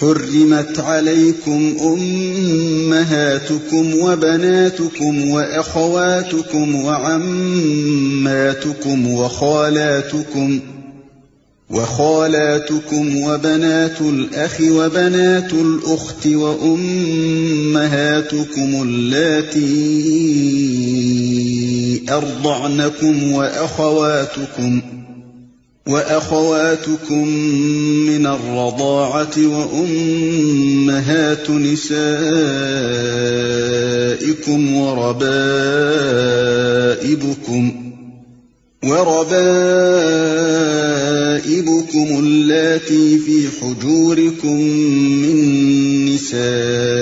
حرمت عليكم أمهاتكم وبناتكم وأخواتكم وعماتكم وخالاتكم وخالاتكم وبنات الأخ وبنات الأخت وأمهاتكم اللاتي أرضعنكم وأخواتكم ۖ وأخواتكم من الرضاعة وأمهات نسائكم وربائبكم وربائبكم اللاتي في حجوركم من نسائكم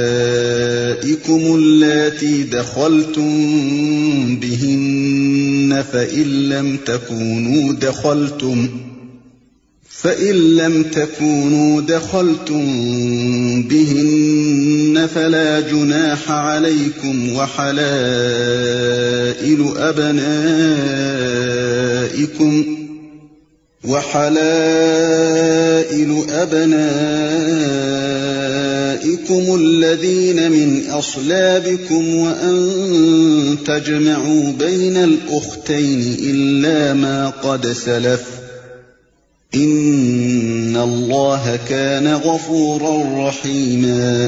اللاتي دخلتم فإن لم تكونوا دخلتم فإن لم تكونوا دخلتم بهن فلا جناح عليكم وحلائل أبنائكم وحلائل أبنائكم الذين من أصلابكم وأن تجمعوا بين الأختين إلا ما قد سلف ان اللہ كان غفورا رحیما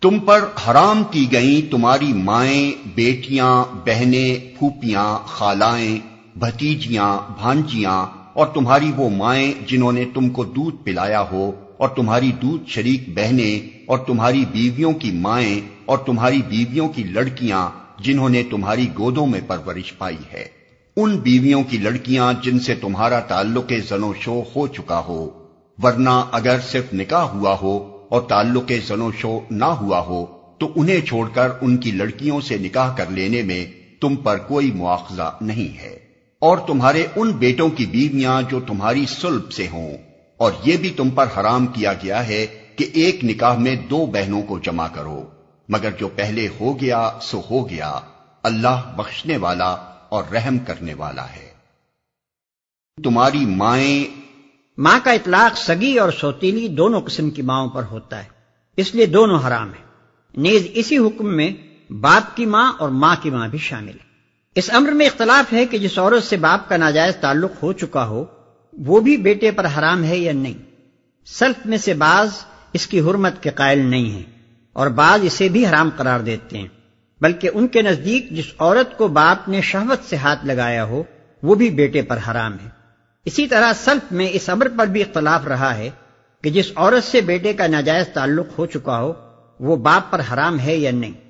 تم پر حرام کی گئیں تمہاری مائیں، بیٹیاں، بہنیں، پھوپیاں، خالائیں، بھتیجیاں، بھانجیاں اور تمہاری وہ مائیں جنہوں نے تم کو دودھ پلایا ہو، اور تمہاری دودھ شریک بہنیں، اور تمہاری بیویوں کی مائیں، اور تمہاری بیویوں کی لڑکیاں جنہوں نے تمہاری گودوں میں پرورش پائی ہے۔ ان بیویوں کی لڑکیاں جن سے تمہارا تعلق زنو شو ہو چکا ہو، ورنہ اگر صرف نکاح ہوا ہو اور تعلق زنو شو نہ ہوا ہو، تو انہیں چھوڑ کر ان کی لڑکیوں سے نکاح کر لینے میں تم پر کوئی مواخذہ نہیں ہے۔ اور تمہارے ان بیٹوں کی بیویاں جو تمہاری سلب سے ہوں۔ اور یہ بھی تم پر حرام کیا گیا ہے کہ ایک نکاح میں دو بہنوں کو جمع کرو۔ مگر جو پہلے ہو گیا، سو ہو گیا۔ اللہ بخشنے والا اور رحم کرنے والا ہے۔ تمہاری مائیں۔ ماں کا اطلاق سگی اور سوتیلی دونوں قسم کی ماؤں پر ہوتا ہے۔ اس لیے دونوں حرام ہیں۔ نیز اسی حکم میں باپ کی ماں اور ماں کی ماں بھی شامل ہے اس امر میں اختلاف ہے کہ جس عورت سے باپ کا ناجائز تعلق ہو چکا ہو، وہ بھی بیٹے پر حرام ہے یا نہیں؟ سلف میں سے بعض اس کی حرمت کے قائل نہیں ہیں اور بعض اسے بھی حرام قرار دیتے ہیں۔ بلکہ ان کے نزدیک جس عورت کو باپ نے شہوت سے ہاتھ لگایا ہو، وہ بھی بیٹے پر حرام ہے۔ اسی طرح سلف میں اس امر پر بھی اختلاف رہا ہے کہ جس عورت سے بیٹے کا ناجائز تعلق ہو چکا ہو، وہ باپ پر حرام ہے یا نہیں؟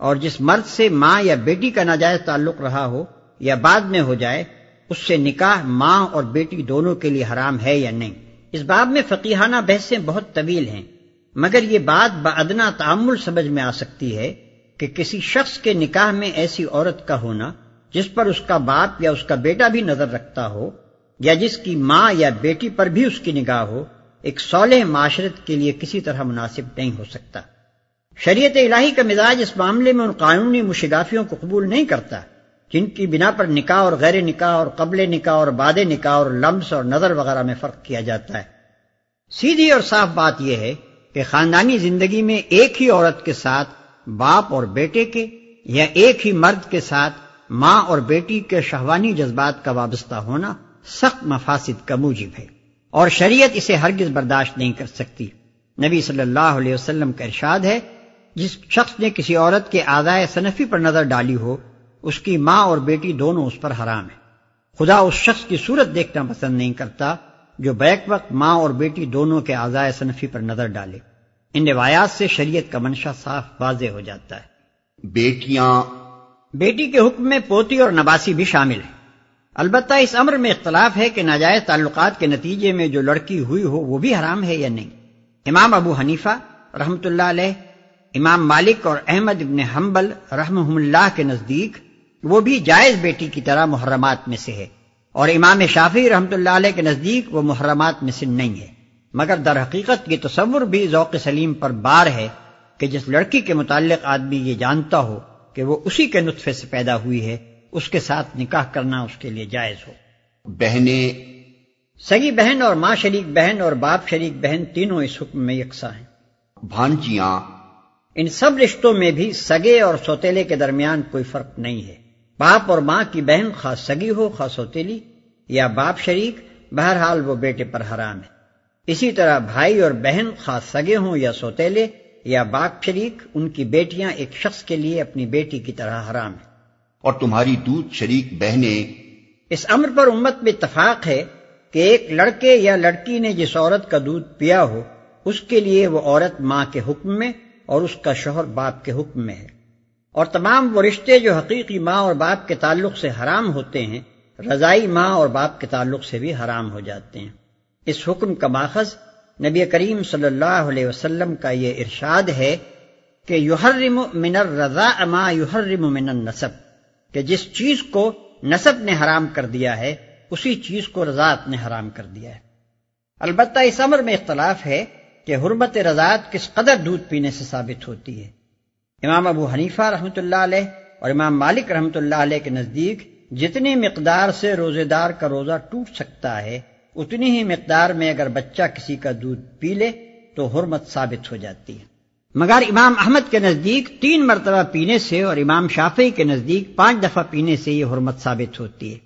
اور جس مرد سے ماں یا بیٹی کا ناجائز تعلق رہا ہو یا بعد میں ہو جائے، اس سے نکاح ماں اور بیٹی دونوں کے لیے حرام ہے یا نہیں؟ اس باب میں فقیحانہ بحثیں بہت طویل ہیں، مگر یہ بات بادنا تعمل سمجھ میں آ سکتی ہے کہ کسی شخص کے نکاح میں ایسی عورت کا ہونا، جس پر اس کا باپ یا اس کا بیٹا بھی نظر رکھتا ہو، یا جس کی ماں یا بیٹی پر بھی اس کی نگاہ ہو، ایک صالح معاشرت کے لیے کسی طرح مناسب نہیں ہو سکتا۔ شریعت الہی کا مزاج اس معاملے میں ان قانونی مشگافیوں کو قبول نہیں کرتا، جن کی بنا پر نکاح اور غیر نکاح اور قبل نکاح اور باد نکاح اور لمس اور نظر وغیرہ میں فرق کیا جاتا ہے۔ سیدھی اور صاف بات یہ ہے کہ خاندانی زندگی میں ایک ہی عورت کے ساتھ باپ اور بیٹے کے یا ایک ہی مرد کے ساتھ ماں اور بیٹی کے شہوانی جذبات کا وابستہ ہونا سخت مفاسد کا موجب ہے اور شریعت اسے ہرگز برداشت نہیں کر سکتی۔ نبی صلی اللہ علیہ وسلم کا ارشاد ہے جس شخص نے کسی عورت کے آدائے صنفی پر نظر ڈالی ہو اس کی ماں اور بیٹی دونوں اس پر حرام ہے خدا اس شخص کی صورت دیکھنا پسند نہیں کرتا جو بیک وقت ماں اور بیٹی دونوں کے آزائے صنفی پر نظر ڈالے۔ ان روایات سے شریعت کا منشا صاف واضح ہو جاتا ہے۔ بیٹیاں۔ بیٹی کے حکم میں پوتی اور نباسی بھی شامل ہیں۔ البتہ اس امر میں اختلاف ہے کہ ناجائز تعلقات کے نتیجے میں جو لڑکی ہوئی ہو وہ بھی حرام ہے یا نہیں۔ امام ابو حنیفہ رحمت اللہ علیہ امام مالک اور احمد ابن حنبل رحم اللہ کے نزدیک وہ بھی جائز بیٹی کی طرح محرمات میں سے ہے اور امام شافی رحمت اللہ علیہ کے نزدیک وہ محرمات میں سے نہیں ہے۔ مگر در حقیقت یہ تصور بھی ذوق سلیم پر بار ہے کہ جس لڑکی کے متعلق آدمی یہ جانتا ہو کہ وہ اسی کے نطفے سے پیدا ہوئی ہے اس کے ساتھ نکاح کرنا اس کے لیے جائز ہو۔ بہنیں سگی بہن اور ماں شریک بہن اور باپ شریک بہن تینوں اس حکم میں یکساں ہیں۔ بھانجیاں ان سب رشتوں میں بھی سگے اور سوتیلے کے درمیان کوئی فرق نہیں ہے۔ باپ اور ماں کی بہن خاص سگی ہو خاص سوتیلی یا باپ شریک بہرحال وہ بیٹے پر حرام ہے اسی طرح بھائی اور بہن خاص سگے ہوں یا سوتیلے یا باپ شریک ان کی بیٹیاں ایک شخص کے لیے اپنی بیٹی کی طرح حرام ہے اور تمہاری دودھ شریک بہنیں؟ اس امر پر امت میں اتفاق ہے کہ ایک لڑکے یا لڑکی نے جس عورت کا دودھ پیا ہو اس کے لیے وہ عورت ماں کے حکم میں اور اس کا شوہر باپ کے حکم میں ہے۔ اور تمام وہ رشتے جو حقیقی ماں اور باپ کے تعلق سے حرام ہوتے ہیں، رضائی ماں اور باپ کے تعلق سے بھی حرام ہو جاتے ہیں۔ اس حکم کا ماخذ نبی کریم صلی اللہ علیہ وسلم کا یہ ارشاد ہے کہ یحرم من الرضا ما یحرم من النسب، کہ جس چیز کو نصب نے حرام کر دیا ہے، اسی چیز کو رضاعت نے حرام کر دیا ہے۔ البتہ اس امر میں اختلاف ہے کہ حرمت رضاعت کس قدر دودھ پینے سے ثابت ہوتی ہے۔ امام ابو حنیفہ رحمۃ اللہ علیہ اور امام مالک رحمۃ اللہ علیہ کے نزدیک جتنی مقدار سے روزے دار کا روزہ ٹوٹ سکتا ہے، اتنی ہی مقدار میں اگر بچہ کسی کا دودھ پی لے تو حرمت ثابت ہو جاتی ہے۔ مگر امام احمد کے نزدیک تین مرتبہ پینے سے اور امام شافی کے نزدیک پانچ دفعہ پینے سے یہ حرمت ثابت ہوتی ہے۔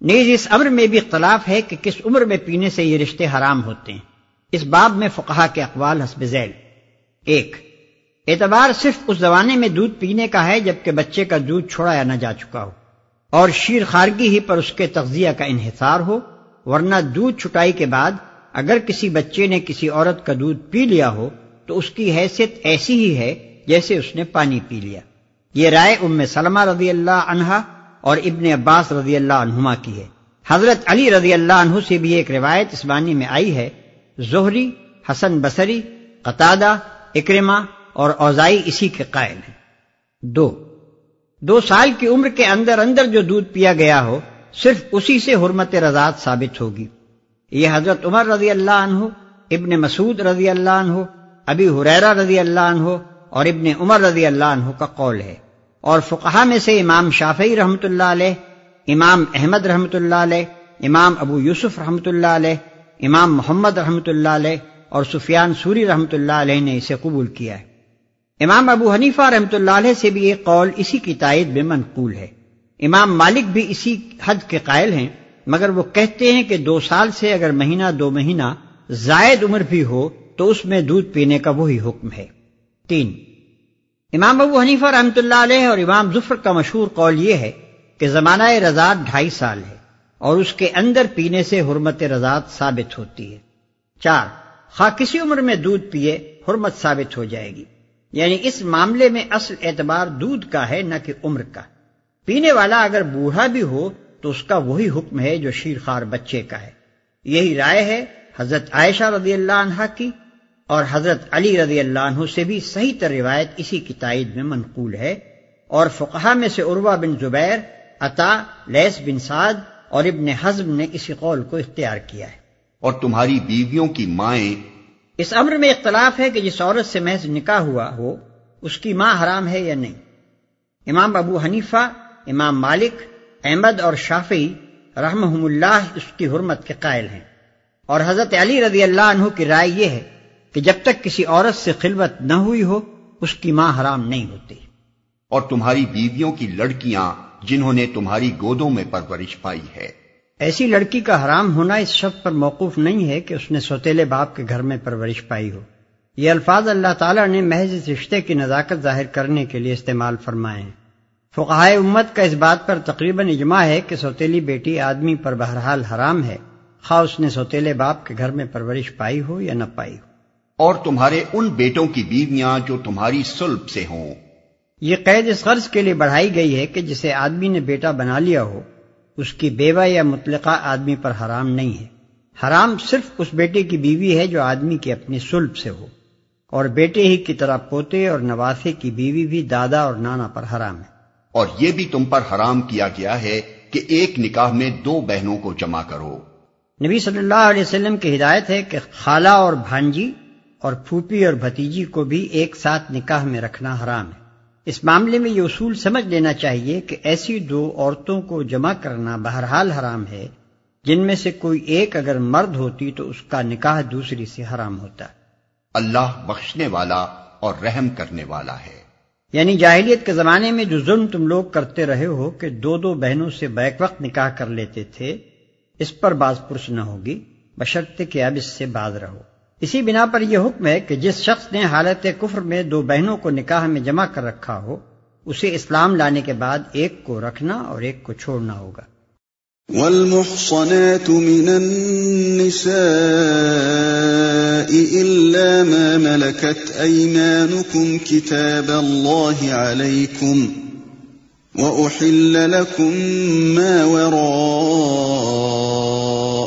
نیز اس عمر میں بھی اختلاف ہے کہ کس عمر میں پینے سے یہ رشتے حرام ہوتے ہیں۔ اس باب میں فقہا کے اقوال حسب ذیل۔ ایک، اعتبار صرف اس زمانے میں دودھ پینے کا ہے جبکہ بچے کا دودھ چھوڑایا نہ جا چکا ہو۔ اور شیر خارگی ہی پر اس کے تغذیہ کا انحصار ہو، ورنہ دودھ چھٹائی کے بعد اگر کسی بچے نے کسی عورت کا دودھ پی لیا ہو، تو اس کی حیثیت ایسی ہی ہے جیسے اس نے پانی پی لیا۔ یہ رائے ام سلمہ رضی اللہ عنہا اور ابن عباس رضی اللہ عنہما کی ہے۔ حضرت علی رضی اللہ عنہ سے بھی ایک روایت اس بانی میں آئی ہے۔ زہری، حسن بصری، قطادہ اکرما اور اوزائی اسی کے قائل ہیں۔ دو۔ دو سال کی عمر کے اندر اندر جو دودھ پیا گیا ہو، صرف اسی سے حرمت رضاعت ثابت ہوگی۔ یہ حضرت عمر رضی اللہ عنہ، ابن مسعود رضی اللہ عنہ، ابی حریرا رضی اللہ عنہ اور ابن عمر رضی اللہ عنہ کا قول ہے۔ اور فقہ میں سے امام شافعی رحمۃ اللہ علیہ، امام احمد رحمۃ اللہ علیہ، امام ابو یوسف رحمۃ اللہ علیہ امام محمد رحمۃ اللہ علیہ اور سفیان سوری رحمۃ اللہ علیہ نے اسے قبول کیا ہے۔ امام ابو حنیفہ رحمۃ اللہ علیہ سے بھی ایک قول اسی کی تائید میں منقول ہے۔ امام مالک بھی اسی حد کے قائل ہیں، مگر وہ کہتے ہیں کہ دو سال سے اگر مہینہ دو مہینہ زائد عمر بھی ہو تو اس میں دودھ پینے کا وہی حکم ہے۔ تین، امام ابو حنیفہ رحمۃ اللہ علیہ اور امام ظفر کا مشہور قول یہ ہے کہ زمانہ رضاعت ڈھائی سال ہے۔ اور اس کے اندر پینے سے حرمت رضاعت ثابت ہوتی ہے۔ چار، خواہ کسی عمر میں دودھ پیے، حرمت ثابت ہو جائے گی۔ یعنی اس معاملے میں اصل اعتبار دودھ کا ہے، نہ کہ عمر کا۔ پینے والا اگر بوڑھا بھی ہو، تو اس کا وہی حکم ہے جو شیرخوار بچے کا ہے۔ یہی رائے ہے حضرت عائشہ رضی اللہ عنہ کی، اور حضرت علی رضی اللہ عنہ سے بھی صحیح تر روایت اسی کی تائید میں منقول ہے۔ اور فقہ میں سے عروہ بن زبیر، عطا لیس بن سعد اور ابن حزم نے اسی قول کو اختیار کیا ہے۔ اور تمہاری بیویوں کی مائیں اس امر میں اختلاف ہے کہ جس عورت سے محض نکاح ہوا ہو اس کی ماں حرام ہے یا نہیں۔ امام ابو حنیفہ امام مالک احمد اور شافی رحمہم اللہ اس کی حرمت کے قائل ہیں۔ اور حضرت علی رضی اللہ عنہ کی رائے یہ ہے کہ جب تک کسی عورت سے خلوت نہ ہوئی ہو اس کی ماں حرام نہیں ہوتی۔ اور تمہاری بیویوں کی لڑکیاں جنہوں نے تمہاری گودوں میں پرورش پائی ہے۔ ایسی لڑکی کا حرام ہونا اس شخص پر موقف نہیں ہے کہ اس نے سوتیلے باپ کے گھر میں پرورش پائی ہو۔ یہ الفاظ اللہ تعالیٰ نے محض اس رشتے کی نزاکت ظاہر کرنے کے لیے استعمال فرمائے ہیں۔ فقہائے امت کا اس بات پر تقریباً اجماع ہے کہ سوتیلی بیٹی آدمی پر بہرحال حرام ہے۔ خواہ اس نے سوتیلے باپ کے گھر میں پرورش پائی ہو یا نہ پائی ہو۔ اور تمہارے ان بیٹوں کی بیویاں جو تمہاری سلب سے ہوں۔ یہ قید اس غرض کے لیے بڑھائی گئی ہے کہ جسے آدمی نے بیٹا بنا لیا ہو اس کی بیوہ یا مطلقہ آدمی پر حرام نہیں ہے۔ حرام صرف اس بیٹے کی بیوی ہے جو آدمی کی اپنی سلب سے ہو۔ اور بیٹے ہی کی طرح پوتے اور نواسے کی بیوی بھی دادا اور نانا پر حرام ہے۔ اور یہ بھی تم پر حرام کیا گیا ہے کہ ایک نکاح میں دو بہنوں کو جمع کرو۔ نبی صلی اللہ علیہ وسلم کی ہدایت ہے کہ خالہ اور بھانجی اور پھوپھی اور بھتیجی کو بھی ایک ساتھ نکاح میں رکھنا حرام ہے۔ اس معاملے میں یہ اصول سمجھ لینا چاہیے کہ ایسی دو عورتوں کو جمع کرنا بہرحال حرام ہے جن میں سے کوئی ایک اگر مرد ہوتی تو اس کا نکاح دوسری سے حرام ہوتا۔ اللہ بخشنے والا اور رحم کرنے والا ہے۔ یعنی جاہلیت کے زمانے میں جو ظلم تم لوگ کرتے رہے ہو کہ دو دو بہنوں سے بیک وقت نکاح کر لیتے تھے اس پر باز پرس نہ ہوگی بشرط کہ اب اس سے باز رہو۔ اسی بنا پر یہ حکم ہے کہ جس شخص نے حالت کفر میں دو بہنوں کو نکاح میں جمع کر رکھا ہو، اسے اسلام لانے کے بعد ایک کو رکھنا اور ایک کو چھوڑنا ہوگا۔ والمحصنات من النساء إلا ما ملكت أيمانكم كتاب الله عليكم وأحل لكم ما وراء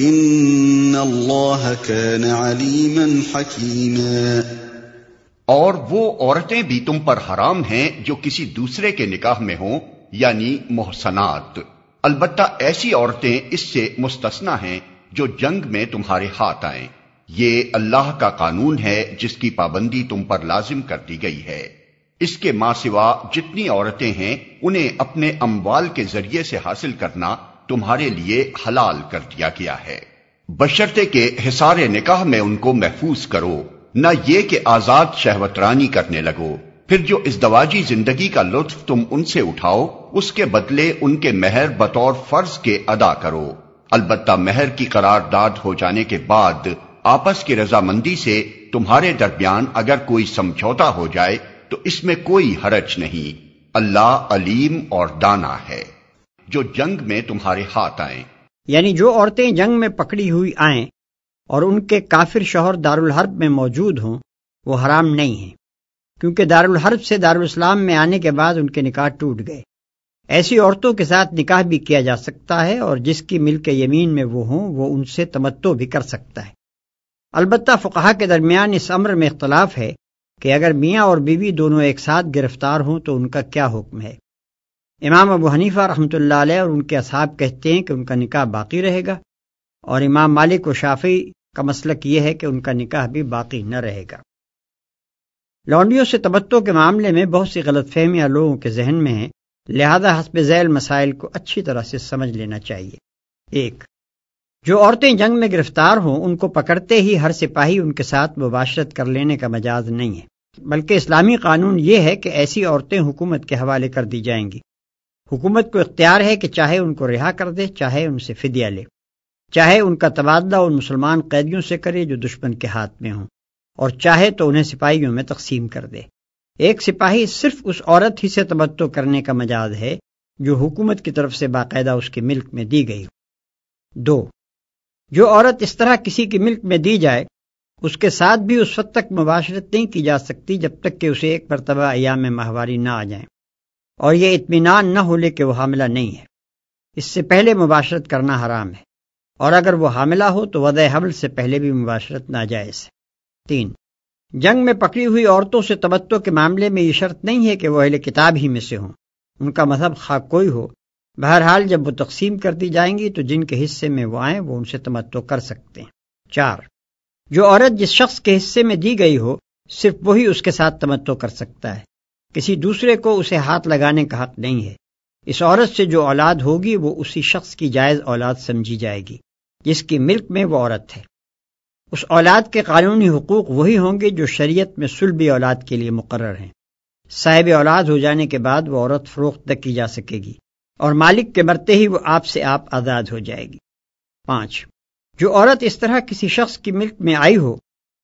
إن الله كان عليما حكيما اور وہ عورتیں بھی تم پر حرام ہیں جو کسی دوسرے کے نکاح میں ہوں یعنی محسنات۔ البتہ ایسی عورتیں اس سے مستثنا ہیں جو جنگ میں تمہارے ہاتھ آئیں۔ یہ اللہ کا قانون ہے جس کی پابندی تم پر لازم کر دی گئی ہے۔ اس کے ماں سوا جتنی عورتیں ہیں، انہیں اپنے اموال کے ذریعے سے حاصل کرنا تمہارے لیے حلال کر دیا گیا ہے۔ بشرتے کے حسار نکاح میں ان کو محفوظ کرو، نہ یہ کہ آزاد شہوترانی کرنے لگو۔ پھر جو ازدواجی زندگی کا لطف تم ان سے اٹھاؤ، اس کے بدلے ان کے مہر بطور فرض کے ادا کرو۔ البتہ مہر کی قرارداد ہو جانے کے بعد آپس کی رضامندی سے تمہارے درمیان اگر کوئی سمجھوتا ہو جائے تو اس میں کوئی حرج نہیں۔ اللہ علیم اور دانا ہے۔ جو جنگ میں تمہارے ہاتھ آئیں۔ یعنی جو عورتیں جنگ میں پکڑی ہوئی آئیں اور ان کے کافر شوہر دارالحرب میں موجود ہوں، وہ حرام نہیں ہیں۔ کیونکہ دارالحرب سے دارالاسلام میں آنے کے بعد ان کے نکاح ٹوٹ گئے۔ ایسی عورتوں کے ساتھ نکاح بھی کیا جا سکتا ہے اور جس کی ملک یمین میں وہ ہوں، وہ ان سے تمتو بھی کر سکتا ہے۔ البتہ فقہ کے درمیان اس امر میں اختلاف ہے کہ اگر میاں اور بیوی دونوں ایک ساتھ گرفتار ہوں تو ان کا کیا حکم ہے۔ امام ابو حنیفہ رحمۃ اللہ علیہ اور ان کے اصحاب کہتے ہیں کہ ان کا نکاح باقی رہے گا اور امام مالک و شافی کا مسلک یہ ہے کہ ان کا نکاح بھی باقی نہ رہے گا۔ لانڈیوں سے تبتوں کے معاملے میں بہت سی غلط فہمیاں لوگوں کے ذہن میں ہیں، لہذا حسب ذیل مسائل کو اچھی طرح سے سمجھ لینا چاہیے۔ ایک، جو عورتیں جنگ میں گرفتار ہوں، ان کو پکڑتے ہی ہر سپاہی ان کے ساتھ مباشرت کر لینے کا مجاز نہیں ہے۔ بلکہ اسلامی قانون یہ ہے کہ ایسی عورتیں حکومت کے حوالے کر دی جائیں گی۔ حکومت کو اختیار ہے کہ چاہے ان کو رہا کر دے، چاہے ان سے فدیہ لے۔ چاہے ان کا تبادلہ ان مسلمان قیدیوں سے کرے جو دشمن کے ہاتھ میں ہوں، اور چاہے تو انہیں سپاہیوں میں تقسیم کر دے۔ ایک سپاہی صرف اس عورت ہی سے تبتو کرنے کا مجاز ہے جو حکومت کی طرف سے باقاعدہ اس کے ملک میں دی گئی۔ دو، جو عورت اس طرح کسی کی ملک میں دی جائے، اس کے ساتھ بھی اس وقت تک مباشرت نہیں کی جا سکتی جب تک کہ اسے ایک مرتبہ ایام ماہواری نہ آ جائیں۔ اور یہ اطمینان نہ ہو لے کہ وہ حاملہ نہیں ہے۔ اس سے پہلے مباشرت کرنا حرام ہے۔ اور اگر وہ حاملہ ہو تو وضع حمل سے پہلے بھی مباشرت ناجائز ہے۔ تین، جنگ میں پکڑی ہوئی عورتوں سے تبتو کے معاملے میں یہ شرط نہیں ہے کہ وہ اہل کتاب ہی میں سے ہوں۔ ان کا مذہب خاک کوئی ہو۔ بہرحال جب وہ تقسیم کر دی جائیں گی تو جن کے حصے میں وہ آئیں وہ ان سے تمتو کر سکتے ہیں۔ چار، جو عورت جس شخص کے حصے میں دی گئی ہو صرف وہی اس کے ساتھ تمتو کر سکتا ہے۔ کسی دوسرے کو اسے ہاتھ لگانے کا حق نہیں ہے۔ اس عورت سے جو اولاد ہوگی، وہ اسی شخص کی جائز اولاد سمجھی جائے گی، جس کی ملک میں وہ عورت ہے۔ اس اولاد کے قانونی حقوق وہی ہوں گے جو شریعت میں سلبی اولاد کے لیے مقرر ہیں۔ صاحب اولاد ہو جانے کے بعد وہ عورت فروخت تک کی جا سکے گی اور مالک کے مرتے ہی وہ آپ سے آپ آزاد ہو جائے گی۔ پانچ، جو عورت اس طرح کسی شخص کی ملک میں آئی ہو،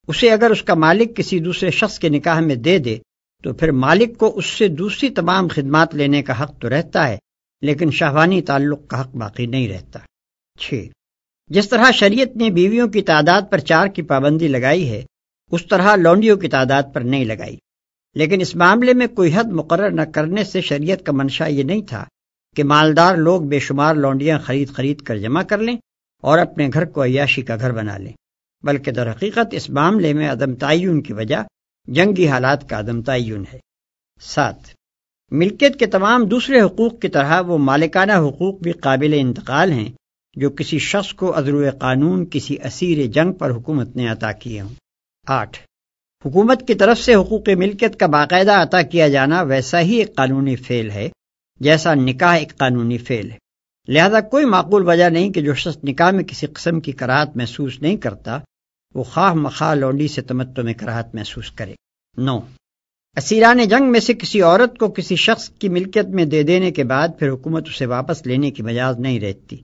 اسے اگر اس کا مالک کسی دوسرے شخص کے نکاح میں دے دے تو پھر مالک کو اس سے دوسری تمام خدمات لینے کا حق تو رہتا ہے، لیکن شاہوانی تعلق کا حق باقی نہیں رہتا۔ چھ۔ جس طرح شریعت نے بیویوں کی تعداد پر چار کی پابندی لگائی ہے، اس طرح لونڈیوں کی تعداد پر نہیں لگائی۔ لیکن اس معاملے میں کوئی حد مقرر نہ کرنے سے شریعت کا منشا یہ نہیں تھا کہ مالدار لوگ بے شمار لونڈیاں خرید خرید کر جمع کر لیں اور اپنے گھر کو عیاشی کا گھر بنا لیں، بلکہ در حقیقت اس معاملے میں عدم تعین کی وجہ جنگی حالات کا عدم تعین ہے۔ سات، ملکیت کے تمام دوسرے حقوق کی طرح وہ مالکانہ حقوق بھی قابل انتقال ہیں جو کسی شخص کو عدرو قانون کسی اسیر جنگ پر حکومت نے عطا کیے ہوں۔ آٹھ، حکومت کی طرف سے حقوق ملکیت کا باقاعدہ عطا کیا جانا ویسا ہی ایک قانونی فعل ہے، جیسا نکاح ایک قانونی فعل ہے۔ لہذا کوئی معقول وجہ نہیں کہ جو شخص نکاح میں کسی قسم کی کراہت محسوس نہیں کرتا وہ خواہ مخواہ لونڈی سے تمتو میں کراہت محسوس کرے۔ نو۔ اسیران جنگ میں سے کسی عورت کو کسی شخص کی ملکیت میں دے دینے کے بعد پھر حکومت اسے واپس لینے کی مجاز نہیں رہتی۔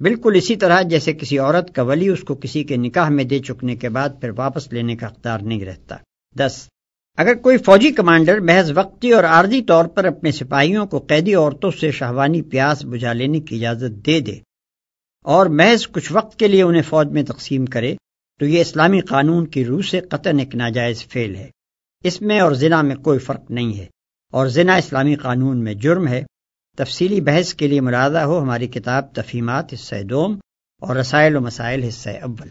بالکل اسی طرح جیسے کسی عورت کا ولی اس کو کسی کے نکاح میں دے چکنے کے بعد پھر واپس لینے کا اختیار نہیں رہتا۔ دس۔ اگر کوئی فوجی کمانڈر محض وقتی اور عارضی طور پر اپنے سپاہیوں کو قیدی عورتوں سے شہوانی پیاس بجھا لینے کی اجازت دے دے اور محض کچھ وقت کے لیے انہیں فوج میں تقسیم کرے تو یہ اسلامی قانون کی روح سے قطن ایک ناجائز فعل ہے۔ اس میں اور زنا میں کوئی فرق نہیں ہے۔ اور زنا اسلامی قانون میں جرم ہے۔ تفصیلی بحث کے لیے مرادہ ہو ہماری کتاب تفیمات حصہ دوم اور رسائل و مسائل حصہ اول۔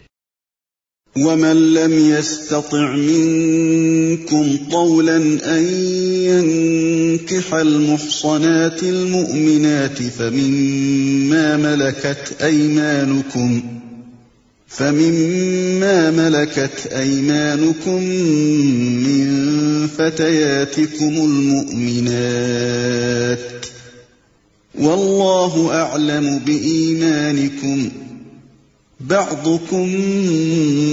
ومن لم يستطع منكم طولا أن ينكح المحصنات المؤمنات فمما ملكت أيمانكم فمما ملكت أيمانكم من فتياتكم المؤمنات والله أعلم بإيمانكم بعضكم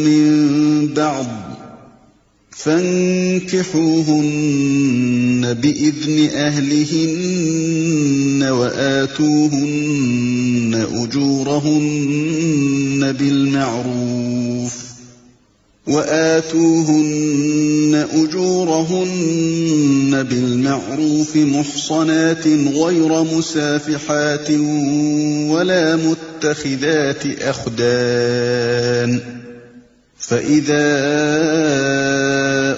من بعض فانكحوهن بإذن أهلهن وآتوهن أجورهن بالمعروف وآتوهن أجورهن بالمعروف محصنات غير مسافحات ولا متخذات أخدان فإذا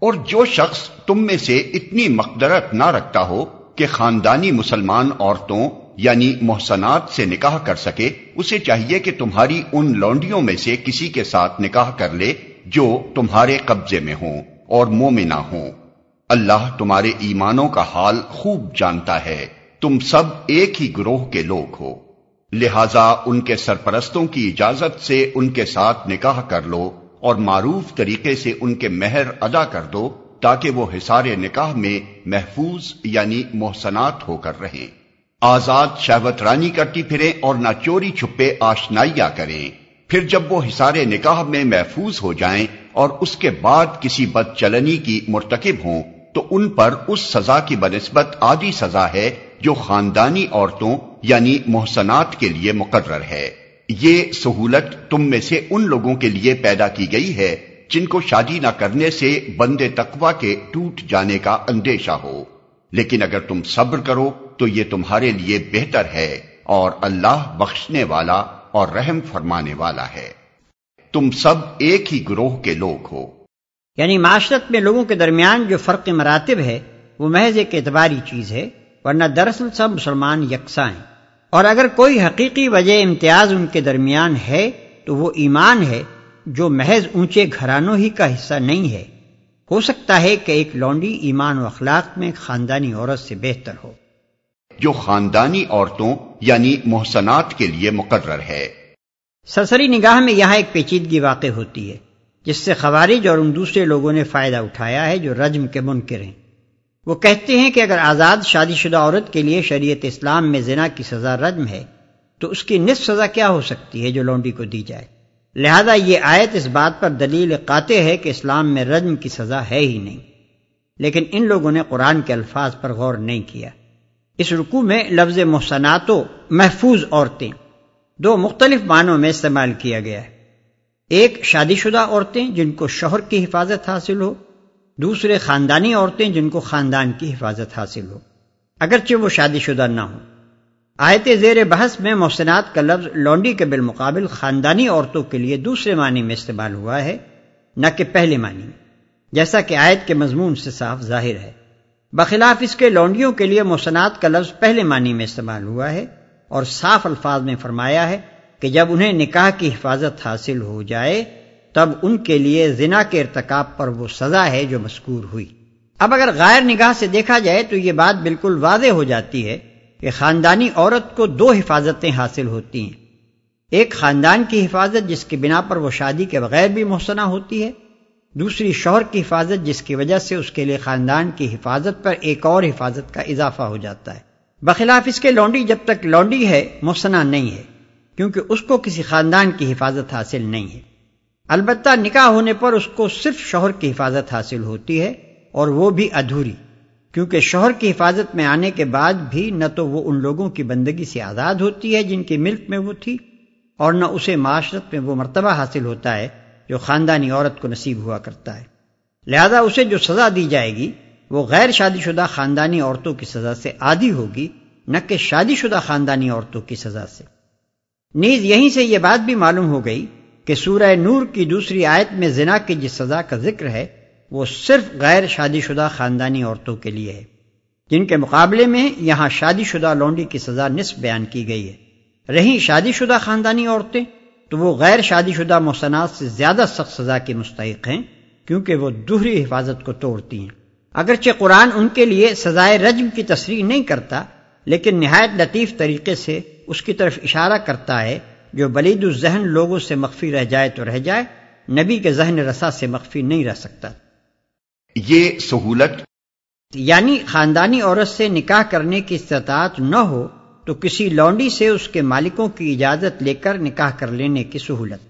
اور جو شخص تم میں سے اتنی مقدرت نہ رکھتا ہو کہ خاندانی مسلمان عورتوں یعنی محسنات سے نکاح کر سکے، اسے چاہیے کہ تمہاری ان لونڈیوں میں سے کسی کے ساتھ نکاح کر لے جو تمہارے قبضے میں ہوں اور مومنہ ہوں۔ اللہ تمہارے ایمانوں کا حال خوب جانتا ہے۔ تم سب ایک ہی گروہ کے لوگ ہو۔ لہذا ان کے سرپرستوں کی اجازت سے ان کے ساتھ نکاح کر لو۔ اور معروف طریقے سے ان کے مہر ادا کر دو تاکہ وہ حصار نکاح میں محفوظ یعنی محسنات ہو کر رہیں۔ آزاد شہوت رانی کرتی پھریں اور نہ چوری چھپے آشنائیاں کریں۔ پھر جب وہ حصار نکاح میں محفوظ ہو جائیں اور اس کے بعد کسی بد چلنی کی مرتکب ہوں، تو ان پر اس سزا کی بنسبت آدھی سزا ہے جو خاندانی عورتوں یعنی محسنات کے لیے مقرر ہے۔ یہ سہولت تم میں سے ان لوگوں کے لیے پیدا کی گئی ہے جن کو شادی نہ کرنے سے بندے تقوا کے ٹوٹ جانے کا اندیشہ ہو۔ لیکن اگر تم صبر کرو تو یہ تمہارے لیے بہتر ہے اور اللہ بخشنے والا اور رحم فرمانے والا ہے۔ تم سب ایک ہی گروہ کے لوگ ہو۔ یعنی معاشرت میں لوگوں کے درمیان جو فرق مراتب ہے وہ محض ایک اعتباری چیز ہے، ورنہ دراصل سب مسلمان یکساں ہیں۔ اور اگر کوئی حقیقی وجہ امتیاز ان کے درمیان ہے تو وہ ایمان ہے جو محض اونچے گھرانوں ہی کا حصہ نہیں ہے۔ ہو سکتا ہے کہ ایک لونڈی ایمان و اخلاق میں خاندانی عورت سے بہتر ہو۔ جو خاندانی عورتوں یعنی محسنات کے لیے مقرر ہے۔ سرسری نگاہ میں یہاں ایک پیچیدگی واقع ہوتی ہے جس سے خوارج اور ان دوسرے لوگوں نے فائدہ اٹھایا ہے جو رجم کے منکر ہیں۔ وہ کہتے ہیں کہ اگر آزاد شادی شدہ عورت کے لیے شریعت اسلام میں زنا کی سزا رجم ہے، تو اس کی نصف سزا کیا ہو سکتی ہے جو لونڈی کو دی جائے؟ لہذا یہ آیت اس بات پر دلیل قاطع ہے کہ اسلام میں رجم کی سزا ہے ہی نہیں۔ لیکن ان لوگوں نے قرآن کے الفاظ پر غور نہیں کیا۔ اس رکوع میں لفظ محسنات و محفوظ عورتیں دو مختلف معنوں میں استعمال کیا گیا ہے۔ ایک شادی شدہ عورتیں جن کو شوہر کی حفاظت حاصل ہو دوسرے خاندانی عورتیں جن کو خاندان کی حفاظت حاصل ہو۔ اگرچہ وہ شادی شدہ نہ ہوں۔ آیت زیر بحث میں محسنات کا لفظ لونڈی کے بالمقابل خاندانی عورتوں کے لیے دوسرے معنی میں استعمال ہوا ہے، نہ کہ پہلے معنی میں، جیسا کہ آیت کے مضمون سے صاف ظاہر ہے۔ بخلاف اس کے لونڈیوں کے لیے محسنات کا لفظ پہلے معنی میں استعمال ہوا ہے اور صاف الفاظ میں فرمایا ہے کہ جب انہیں نکاح کی حفاظت حاصل ہو جائے تب ان کے لیے زنا کے ارتکاب پر وہ سزا ہے جو مذکور ہوئی۔ اب اگر غیر نگاہ سے دیکھا جائے تو یہ بات بالکل واضح ہو جاتی ہے کہ خاندانی عورت کو دو حفاظتیں حاصل ہوتی ہیں۔ ایک خاندان کی حفاظت جس کی بنا پر وہ شادی کے بغیر بھی محسنہ ہوتی ہے۔ دوسری شوہر کی حفاظت جس کی وجہ سے اس کے لیے خاندان کی حفاظت پر ایک اور حفاظت کا اضافہ ہو جاتا ہے۔ بخلاف اس کے لونڈی جب تک لونڈی ہے، محسنہ نہیں ہے، کیونکہ اس کو کسی خاندان کی حفاظت حاصل نہیں ہے۔ البتہ نکاح ہونے پر اس کو صرف شوہر کی حفاظت حاصل ہوتی ہے اور وہ بھی ادھوری، کیونکہ شوہر کی حفاظت میں آنے کے بعد بھی نہ تو وہ ان لوگوں کی بندگی سے آزاد ہوتی ہے جن کے ملک میں وہ تھی اور نہ اسے معاشرت میں وہ مرتبہ حاصل ہوتا ہے جو خاندانی عورت کو نصیب ہوا کرتا ہے۔ لہذا اسے جو سزا دی جائے گی، وہ غیر شادی شدہ خاندانی عورتوں کی سزا سے عادی ہوگی، نہ کہ شادی شدہ خاندانی عورتوں کی سزا سے۔ نیز یہیں سے یہ بات بھی معلوم ہو گئی کہ سورہ نور کی دوسری آیت میں زنا کی جس سزا کا ذکر ہے، وہ صرف غیر شادی شدہ خاندانی عورتوں کے لیے ہے۔ جن کے مقابلے میں یہاں شادی شدہ لونڈی کی سزا نصف بیان کی گئی ہے۔ رہی شادی شدہ خاندانی عورتیں تو وہ غیر شادی شدہ محسنات سے زیادہ سخت سزا کی مستحق ہیں، کیونکہ وہ دوہری حفاظت کو توڑتی ہیں۔ اگرچہ قرآن ان کے لیے سزائے رجم کی تصریح نہیں کرتا، لیکن نہایت لطیف طریقے سے اس کی طرف اشارہ کرتا ہے جو بلید الذہن لوگوں سے مخفی رہ جائے تو رہ جائے نبی کے ذہن رسا سے مخفی نہیں رہ سکتا۔ یہ سہولت یعنی خاندانی عورت سے نکاح کرنے کی استطاعت نہ ہو تو کسی لونڈی سے اس کے مالکوں کی اجازت لے کر نکاح کر لینے کی سہولت۔